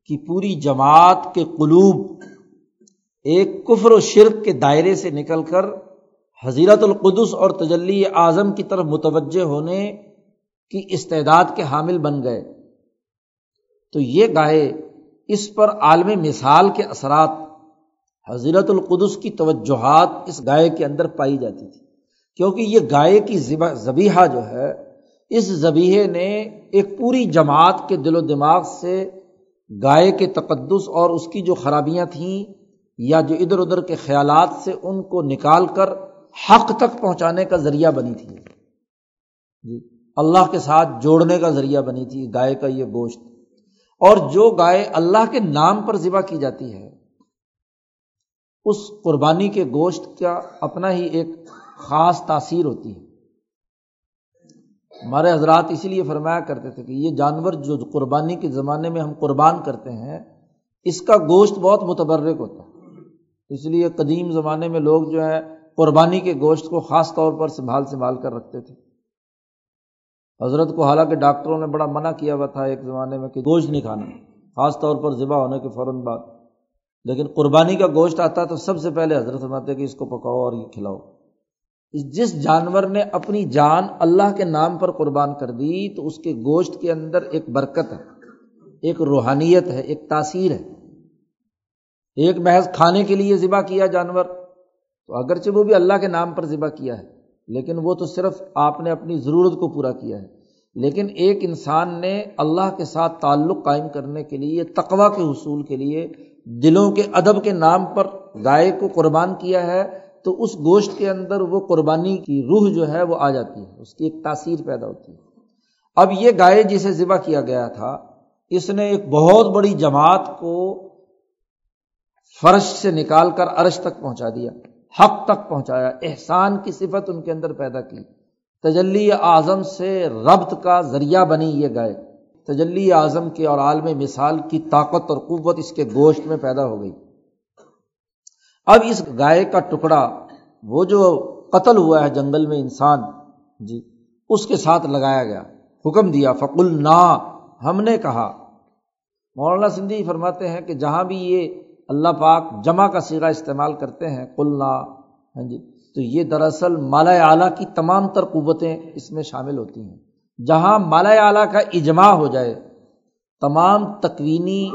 کی پوری جماعت کے قلوب ایک کفر و شرک کے دائرے سے نکل کر حضیرت القدس اور تجلی اعظم کی طرف متوجہ ہونے کی استعداد کے حامل بن گئے۔ تو یہ گائے اس پر عالم مثال کے اثرات حضیرت القدس کی توجہات اس گائے کے اندر پائی جاتی تھی۔ کیونکہ یہ گائے کی زبیحہ جو ہے، اس زبیحے نے ایک پوری جماعت کے دل و دماغ سے گائے کے تقدس اور اس کی جو خرابیاں تھیں یا جو ادھر ادھر کے خیالات سے ان کو نکال کر حق تک پہنچانے کا ذریعہ بنی تھی۔ جی اللہ کے ساتھ جوڑنے کا ذریعہ بنی تھی، گائے کا یہ گوشت۔ اور جو گائے اللہ کے نام پر ذبح کی جاتی ہے، اس قربانی کے گوشت کا اپنا ہی ایک خاص تاثیر ہوتی ہے۔ ہمارے حضرات اسی لیے فرمایا کرتے تھے کہ یہ جانور جو قربانی کے زمانے میں ہم قربان کرتے ہیں، اس کا گوشت بہت متبرک ہوتا ہے۔ اس لیے قدیم زمانے میں لوگ جو ہے قربانی کے گوشت کو خاص طور پر سنبھال سنبھال کر رکھتے تھے۔ حضرت کو حالانکہ ڈاکٹروں نے بڑا منع کیا ہوا تھا ایک زمانے میں کہ گوشت نہیں کھانا، خاص طور پر ذبح ہونے کے فوراً بعد۔ لیکن قربانی کا گوشت آتا تو سب سے پہلے حضرت سناتے کہ اس کو پکاؤ اور یہ کھلاؤ۔ جس جانور نے اپنی جان اللہ کے نام پر قربان کر دی تو اس کے گوشت کے اندر ایک برکت ہے، ایک روحانیت ہے، ایک تاثیر ہے۔ ایک محض کھانے کے لیے ذبح کیا جانور، تو اگرچہ وہ بھی اللہ کے نام پر ذبح کیا ہے، لیکن وہ تو صرف آپ نے اپنی ضرورت کو پورا کیا ہے۔ لیکن ایک انسان نے اللہ کے ساتھ تعلق قائم کرنے کے لیے تقوا کے حصول کے لیے، دلوں کے ادب کے نام پر گائے کو قربان کیا ہے، تو اس گوشت کے اندر وہ قربانی کی روح جو ہے وہ آ جاتی ہے، اس کی ایک تاثیر پیدا ہوتی ہے۔ اب یہ گائے جسے ذبح کیا گیا تھا، اس نے ایک بہت بڑی جماعت کو فرش سے نکال کر عرش تک پہنچا دیا، حق تک پہنچایا، احسان کی صفت ان کے اندر پیدا کی۔ تجلی اعظم سے ربط کا ذریعہ بنی یہ گائے۔ تجلی اعظم کے اور عالم مثال کی طاقت اور قوت اس کے گوشت میں پیدا ہو گئی۔ اب اس گائے کا ٹکڑا، وہ جو قتل ہوا ہے جنگل میں انسان جی اس کے ساتھ لگایا گیا۔ حکم دیا فقل نا ہم نے کہا۔ مولانا سندھی فرماتے ہیں کہ جہاں بھی یہ اللہ پاک جمع کا سیرا استعمال کرتے ہیں کلنا ہاں جی تو یہ دراصل مالا اعلیٰ کی تمام تر قوتیں اس میں شامل ہوتی ہیں۔ جہاں مالا اعلیٰ کا اجماع ہو جائے، تمام تکوینی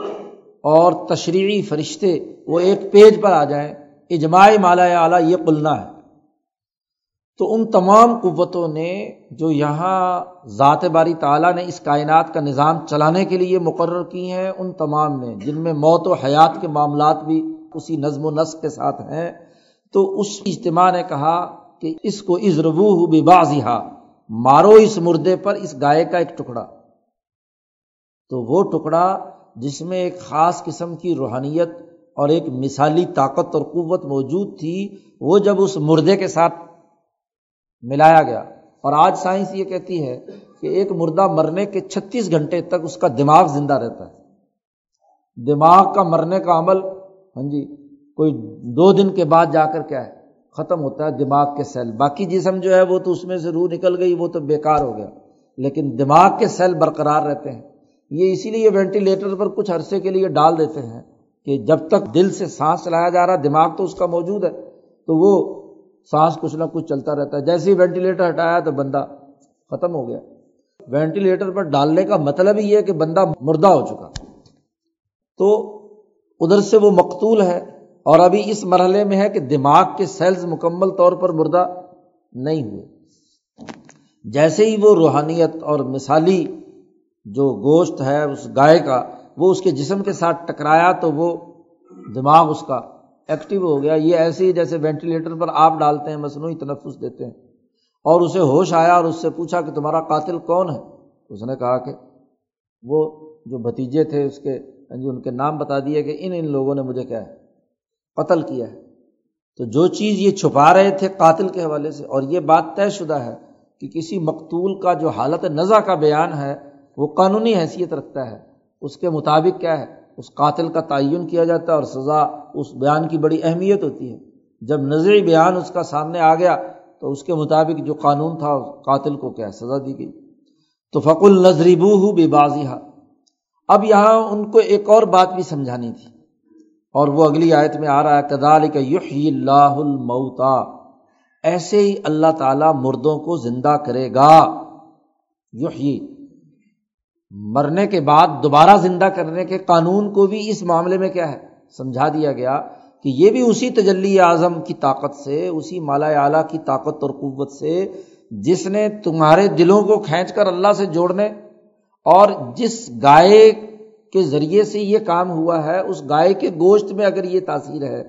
اور تشریحی فرشتے وہ ایک پیج پر آ جائیں، اجماع مالا اعلیٰ یہ قلنا ہے۔ تو ان تمام قوتوں نے جو یہاں ذات باری تعالیٰ نے اس کائنات کا نظام چلانے کے لیے مقرر کی ہیں، ان تمام نے جن میں موت و حیات کے معاملات بھی اسی نظم و نسق کے ساتھ ہیں۔ تو اس اجتماع نے کہا کہ اس کو ازربو ہو بازیہ مارو اس مردے پر اس گائے کا ایک ٹکڑا۔ تو وہ ٹکڑا جس میں ایک خاص قسم کی روحانیت اور ایک مثالی طاقت اور قوت موجود تھی، وہ جب اس مردے کے ساتھ ملایا گیا۔ اور آج سائنس یہ کہتی ہے کہ ایک مردہ مرنے کے چھتیس گھنٹے تک اس کا دماغ زندہ رہتا ہے۔ دماغ کا مرنے کا عمل ہاں جی کوئی دو دن کے بعد جا کر کیا ہے، ختم ہوتا ہے دماغ کے سیل۔ باقی جسم جو ہے وہ تو اس میں سے روح نکل گئی، وہ تو بیکار ہو گیا۔ لیکن دماغ کے سیل برقرار رہتے ہیں۔ یہ اسی لیے وینٹیلیٹر پر کچھ عرصے کے لیے ڈال دیتے ہیں کہ جب تک دل سے سانس چلایا جا رہا دماغ تو اس کا موجود ہے، تو وہ سانس کچھ نہ کچھ چلتا رہتا ہے۔ جیسے ہی وینٹیلیٹر ہٹایا تو بندہ ختم ہو گیا۔ وینٹیلیٹر پر ڈالنے کا مطلب ہی ہے کہ بندہ مردہ ہو چکا۔ تو ادھر سے وہ مقتول ہے اور ابھی اس مرحلے میں ہے کہ دماغ کے سیلز مکمل طور پر مردہ نہیں ہوئے۔ جیسے ہی وہ روحانیت اور مثالی جو گوشت ہے اس گائے کا وہ اس کے جسم کے ساتھ ٹکرایا تو وہ دماغ اس کا ایکٹیو ہو گیا، یہ ایسے ہی جیسے وینٹیلیٹر پر آپ ڈالتے ہیں مصنوعی تنفس دیتے ہیں۔ اور اسے ہوش آیا اور اس سے پوچھا کہ تمہارا قاتل کون ہے؟ اس نے کہا کہ وہ جو بھتیجے تھے، اس کے ہاں جی ان کے نام بتا دیے کہ ان ان لوگوں نے مجھے کیا ہے؟ قتل کیا ہے۔ تو جو چیز یہ چھپا رہے تھے قاتل کے حوالے سے، اور یہ بات طے شدہ ہے کہ کسی مقتول کا جو حالت نزا کا بیان ہے، وہ قانونی حیثیت رکھتا ہے۔ اس کے مطابق کیا ہے؟ اس قاتل کا تعین کیا جاتا ہے اور سزا اس بیان کی بڑی اہمیت ہوتی ہے۔ جب نظری بیان اس کا سامنے آ گیا تو اس کے مطابق جو قانون تھا قاتل کو کیا سزا دی گئی۔ تو فق النظریبو ہو بے بازی اب یہاں ان کو ایک اور بات بھی سمجھانی تھی۔ اور وہ اگلی آیت میں آ رہا ہے کدال کا یح اللہ المتا ایسے ہی اللہ تعالیٰ مردوں کو زندہ کرے گا۔ یحیی۔ مرنے کے بعد دوبارہ زندہ کرنے کے قانون کو بھی اس معاملے میں کیا ہے؟ سمجھا دیا گیا کہ یہ بھی اسی تجلی اعظم کی طاقت سے، اسی مالا اعلیٰ کی طاقت اور قوت سے جس نے تمہارے دلوں کو کھینچ کر اللہ سے جوڑنے اور جس گائے کے ذریعے سے یہ کام ہوا ہے، اس گائے کے گوشت میں اگر یہ تاثیر ہے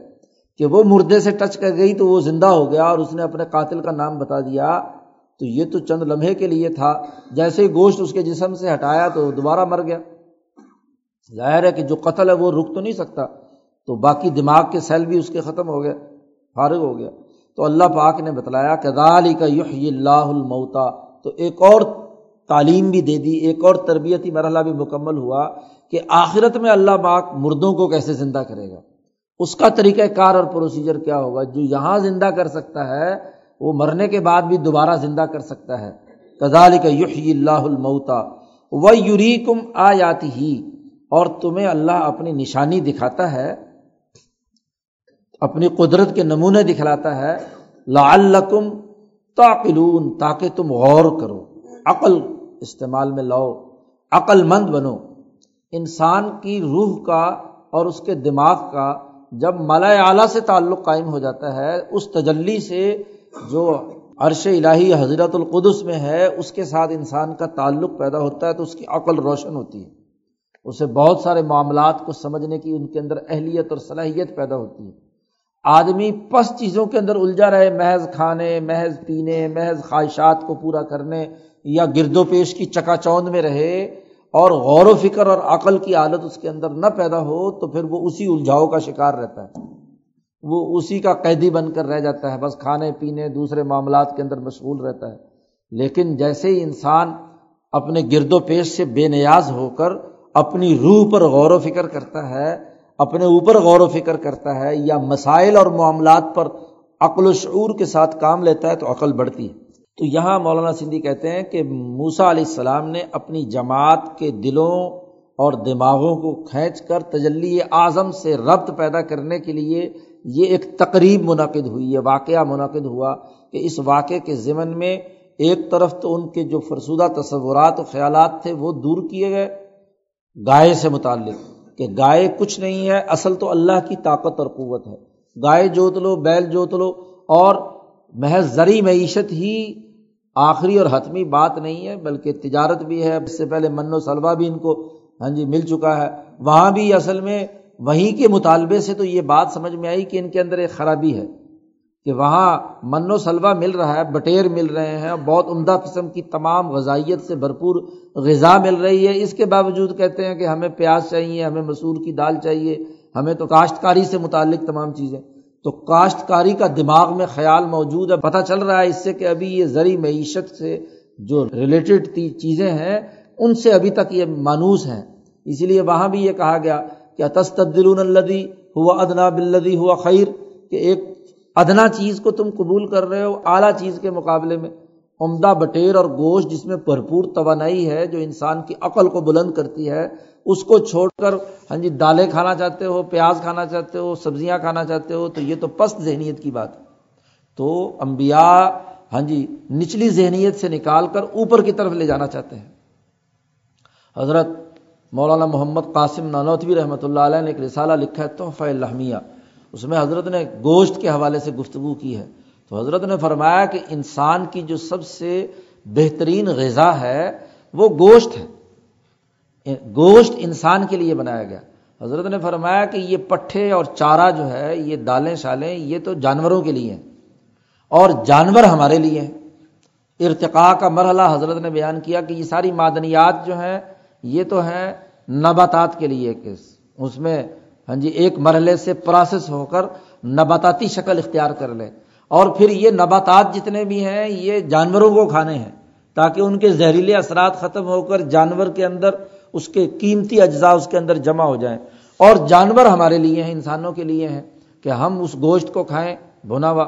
کہ وہ مردے سے ٹچ کر گئی تو وہ زندہ ہو گیا اور اس نے اپنے قاتل کا نام بتا دیا تو یہ تو چند لمحے کے لیے تھا، جیسے ہی گوشت اس کے جسم سے ہٹایا تو دوبارہ مر گیا۔ ظاہر ہے کہ جو قتل ہے وہ رک تو نہیں سکتا، تو باقی دماغ کے سیل بھی اس کے ختم ہو گیا فارغ ہو گیا۔ تو اللہ پاک نے بتلایا کہ علی کا یح اللہ المعتا تو ایک اور تعلیم بھی دے دی، ایک اور تربیتی مرحلہ بھی مکمل ہوا کہ آخرت میں اللہ پاک مردوں کو کیسے زندہ کرے گا۔ اس کا طریقہ کار اور پروسیجر کیا ہوگا؟ جو یہاں زندہ کر سکتا ہے وہ مرنے کے بعد بھی دوبارہ زندہ کر سکتا ہے۔ کزال کا یح اللہ المعتا و یوری کم آ ہی اور تمہیں اللہ اپنی نشانی دکھاتا ہے، اپنی قدرت کے نمونے دکھلاتا ہے۔ لعلکم تعقلون، تاکہ تم غور کرو، عقل استعمال میں لاؤ، عقل مند بنو۔ انسان کی روح کا اور اس کے دماغ کا جب مالا اعلیٰ سے تعلق قائم ہو جاتا ہے، اس تجلی سے جو عرش الہی حضرت القدس میں ہے، اس کے ساتھ انسان کا تعلق پیدا ہوتا ہے تو اس کی عقل روشن ہوتی ہے۔ اسے بہت سارے معاملات کو سمجھنے کی ان کے اندر اہلیت اور صلاحیت پیدا ہوتی ہے۔ آدمی پس چیزوں کے اندر الجھا رہے، محض کھانے، محض پینے، محض خواہشات کو پورا کرنے یا گرد و پیش کی چکا چوند میں رہے اور غور و فکر اور عقل کی عادت اس کے اندر نہ پیدا ہو تو پھر وہ اسی الجھاؤ کا شکار رہتا ہے۔ وہ اسی کا قیدی بن کر رہ جاتا ہے، بس کھانے، پینے، دوسرے معاملات کے اندر مشغول رہتا ہے۔ لیکن جیسے ہی انسان اپنے گرد و پیش سے بے نیاز ہو کر اپنی روح پر غور و فکر کرتا ہے، اپنے اوپر غور و فکر کرتا ہے یا مسائل اور معاملات پر عقل و شعور کے ساتھ کام لیتا ہے تو عقل بڑھتی ہے۔ تو یہاں مولانا سندھی کہتے ہیں کہ موسا علیہ السلام نے اپنی جماعت کے دلوں اور دماغوں کو کھینچ کر تجلی اعظم سے ربط پیدا کرنے کے لیے یہ ایک تقریب منعقد ہوئی، یہ واقعہ منعقد ہوا کہ اس واقعے کے ضمن میں ایک طرف تو ان کے جو فرسودہ تصورات و خیالات تھے وہ دور کیے گئے، گائے سے متعلق کہ گائے کچھ نہیں ہے، اصل تو اللہ کی طاقت اور قوت ہے۔ گائے جوت لو، بیل جوت لو، اور محض زرعی معیشت ہی آخری اور حتمی بات نہیں ہے، بلکہ تجارت بھی ہے۔ اس سے پہلے من و سلوا بھی ان کو ہاں جی مل چکا ہے۔ وہاں بھی اصل میں وہیں کے مطالبے سے تو یہ بات سمجھ میں آئی کہ ان کے اندر ایک خرابی ہے کہ وہاں من و سلوا مل رہا ہے، بٹیر مل رہے ہیں بہت عمدہ قسم کی تمام غذائیت سے بھرپور غذا مل رہی ہے۔ اس کے باوجود کہتے ہیں کہ ہمیں پیاز چاہیے، ہمیں مسور کی دال چاہیے، ہمیں تو کاشتکاری سے متعلق تمام چیزیں۔ تو کاشتکاری کا دماغ میں خیال موجود ہے، پتہ چل رہا ہے اس سے کہ ابھی یہ زرعی معیشت سے جو ریلیٹڈ چیزیں ہیں، ان سے ابھی تک یہ مانوس ہیں۔ اسی لیے وہاں بھی یہ کہا گیا کہ تستدل الدی ہوا ادنا بلدی ہوا خیر، کہ ایک ادنا چیز کو تم قبول کر رہے ہو، اعلیٰ چیز کے مقابلے میں۔ عمدہ بٹیر اور گوشت جس میں بھرپور توانائی ہے، جو انسان کی عقل کو بلند کرتی ہے، اس کو چھوڑ کر ہاں جی دالیں کھانا چاہتے ہو، پیاز کھانا چاہتے ہو، سبزیاں کھانا چاہتے ہو، تو یہ تو پست ذہنیت کی بات ہے۔ تو امبیا ہاں جی نچلی ذہنیت سے نکال کر اوپر کی طرف لے جانا چاہتے ہیں۔ حضرت مولانا محمد قاسم نانوتوی رحمۃ اللہ علیہ نے ایک رسالہ لکھا ہے، تحفہ الحمیہ اس میں حضرت نے گوشت کے حوالے سے گفتگو کی ہے۔ تو حضرت نے فرمایا کہ انسان کی جو سب سے بہترین غذا ہے، وہ گوشت ہے۔ گوشت انسان کے لیے بنایا گیا۔ حضرت نے فرمایا کہ یہ پٹھے اور چارہ جو ہے، یہ دالیں، شالیں، یہ تو جانوروں کے لیے ہیں۔ اور جانور ہمارے لیے ہیں۔ ارتقاء کا مرحلہ حضرت نے بیان کیا کہ یہ ساری معدنیات جو ہیں یہ تو ہیں نباتات کے لیے کیس اس میں ہاں جی ایک مرحلے سے پروسیس ہو کر نباتاتی شکل اختیار کر لے۔ اور پھر یہ نباتات جتنے بھی ہیں، یہ جانوروں کو کھانے ہیں۔ تاکہ ان کے زہریلے اثرات ختم ہو کر جانور کے اندر اس کے قیمتی اجزاء اس کے اندر جمع ہو جائیں۔ اور جانور ہمارے لیے ہیں، انسانوں کے لیے ہیں کہ ہم اس گوشت کو کھائیں۔ بھنا ہوا،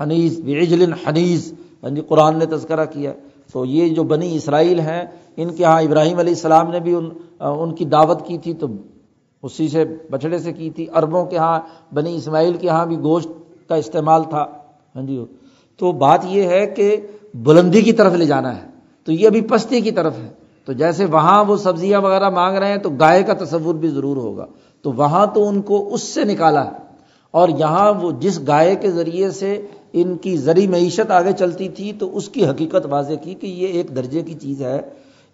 حنیز بجل حنیز۔ ہاں جی قرآن نے تذکرہ کیا۔ تو یہ جو بنی اسرائیل ہیں، ان کے ہاں ابراہیم علیہ السلام نے بھی ان ان کی دعوت کی تھی، تو اسی سے بچڑے سے کی تھی۔ اربوں کے ہاں بنی اسماعیل کے ہاں بھی گوشت کا استعمال تھا۔ ہاں جی۔ تو بات یہ ہے کہ بلندی کی طرف لے جانا ہے۔ تو یہ ابھی پستی کی طرف ہے۔ تو جیسے وہاں وہ سبزیاں وغیرہ مانگ رہے ہیں، تو گائے کا تصور بھی ضرور ہوگا۔ تو وہاں تو ان کو اس سے نکالا ہے۔ اور یہاں وہ جس گائے کے ذریعے سے ان کی زرعی معیشت آگے چلتی تھی تو اس کی حقیقت واضح کی کہ یہ ایک درجے کی چیز ہے۔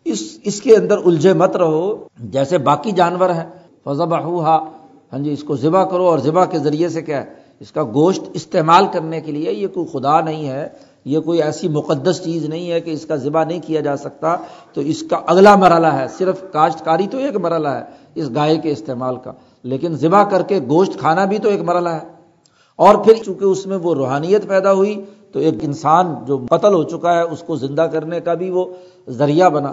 اس اس کے اندر الجھے مت رہو۔ جیسے باقی جانور ہیں فضا ہاں جی اس کو ذبح کرو اور ذبح کے ذریعے سے کیا ہے؟ اس کا گوشت استعمال کرنے کے لیے یہ کوئی خدا نہیں ہے، یہ کوئی ایسی مقدس چیز نہیں ہے کہ اس کا ذبح نہیں کیا جا سکتا۔ تو اس کا اگلا مرحلہ ہے، صرف کاشتکاری تو ایک مرحلہ ہے، اس گائے کے استعمال کا۔ لیکن ذبح کر کے گوشت کھانا بھی تو ایک مرحلہ ہے۔ اور پھر چونکہ اس میں وہ روحانیت پیدا ہوئی، تو ایک انسان جو قتل ہو چکا ہے، اس کو زندہ کرنے کا بھی وہ ذریعہ بنا۔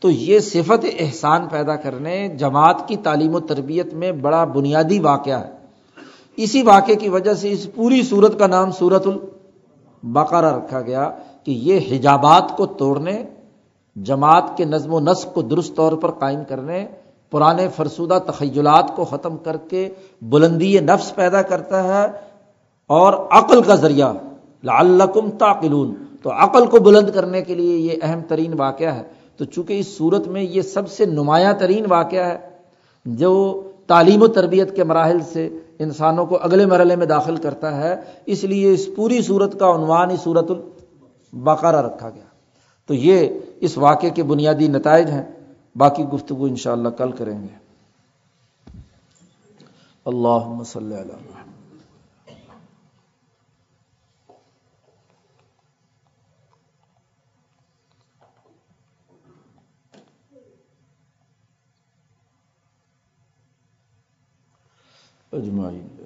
تو یہ صفت احسان پیدا کرنے، جماعت کی تعلیم و تربیت میں بڑا بنیادی واقعہ ہے۔ اسی واقعے کی وجہ سے اس پوری صورت کا نام سورت البقرہ رکھا گیا کہ یہ حجابات کو توڑنے، جماعت کے نظم و نسق کو درست طور پر قائم کرنے، پرانے فرسودہ تخیلات کو ختم کر کے بلندی نفس پیدا کرتا ہے اور عقل کا ذریعہ۔ لعلکم تعقلون۔ تو عقل کو بلند کرنے کے لیے یہ اہم ترین واقعہ ہے۔ تو چونکہ اس صورت میں یہ سب سے نمایاں ترین واقعہ ہے، جو تعلیم و تربیت کے مراحل سے انسانوں کو اگلے مرحلے میں داخل کرتا ہے، اس لیے اس پوری صورت کا عنوان ہی صورت البقارہ رکھا گیا۔ تو یہ اس واقعے کے بنیادی نتائج ہیں۔ باقی گفتگو انشاءاللہ کل کریں گے۔ اللہ مسلح اجمعین۔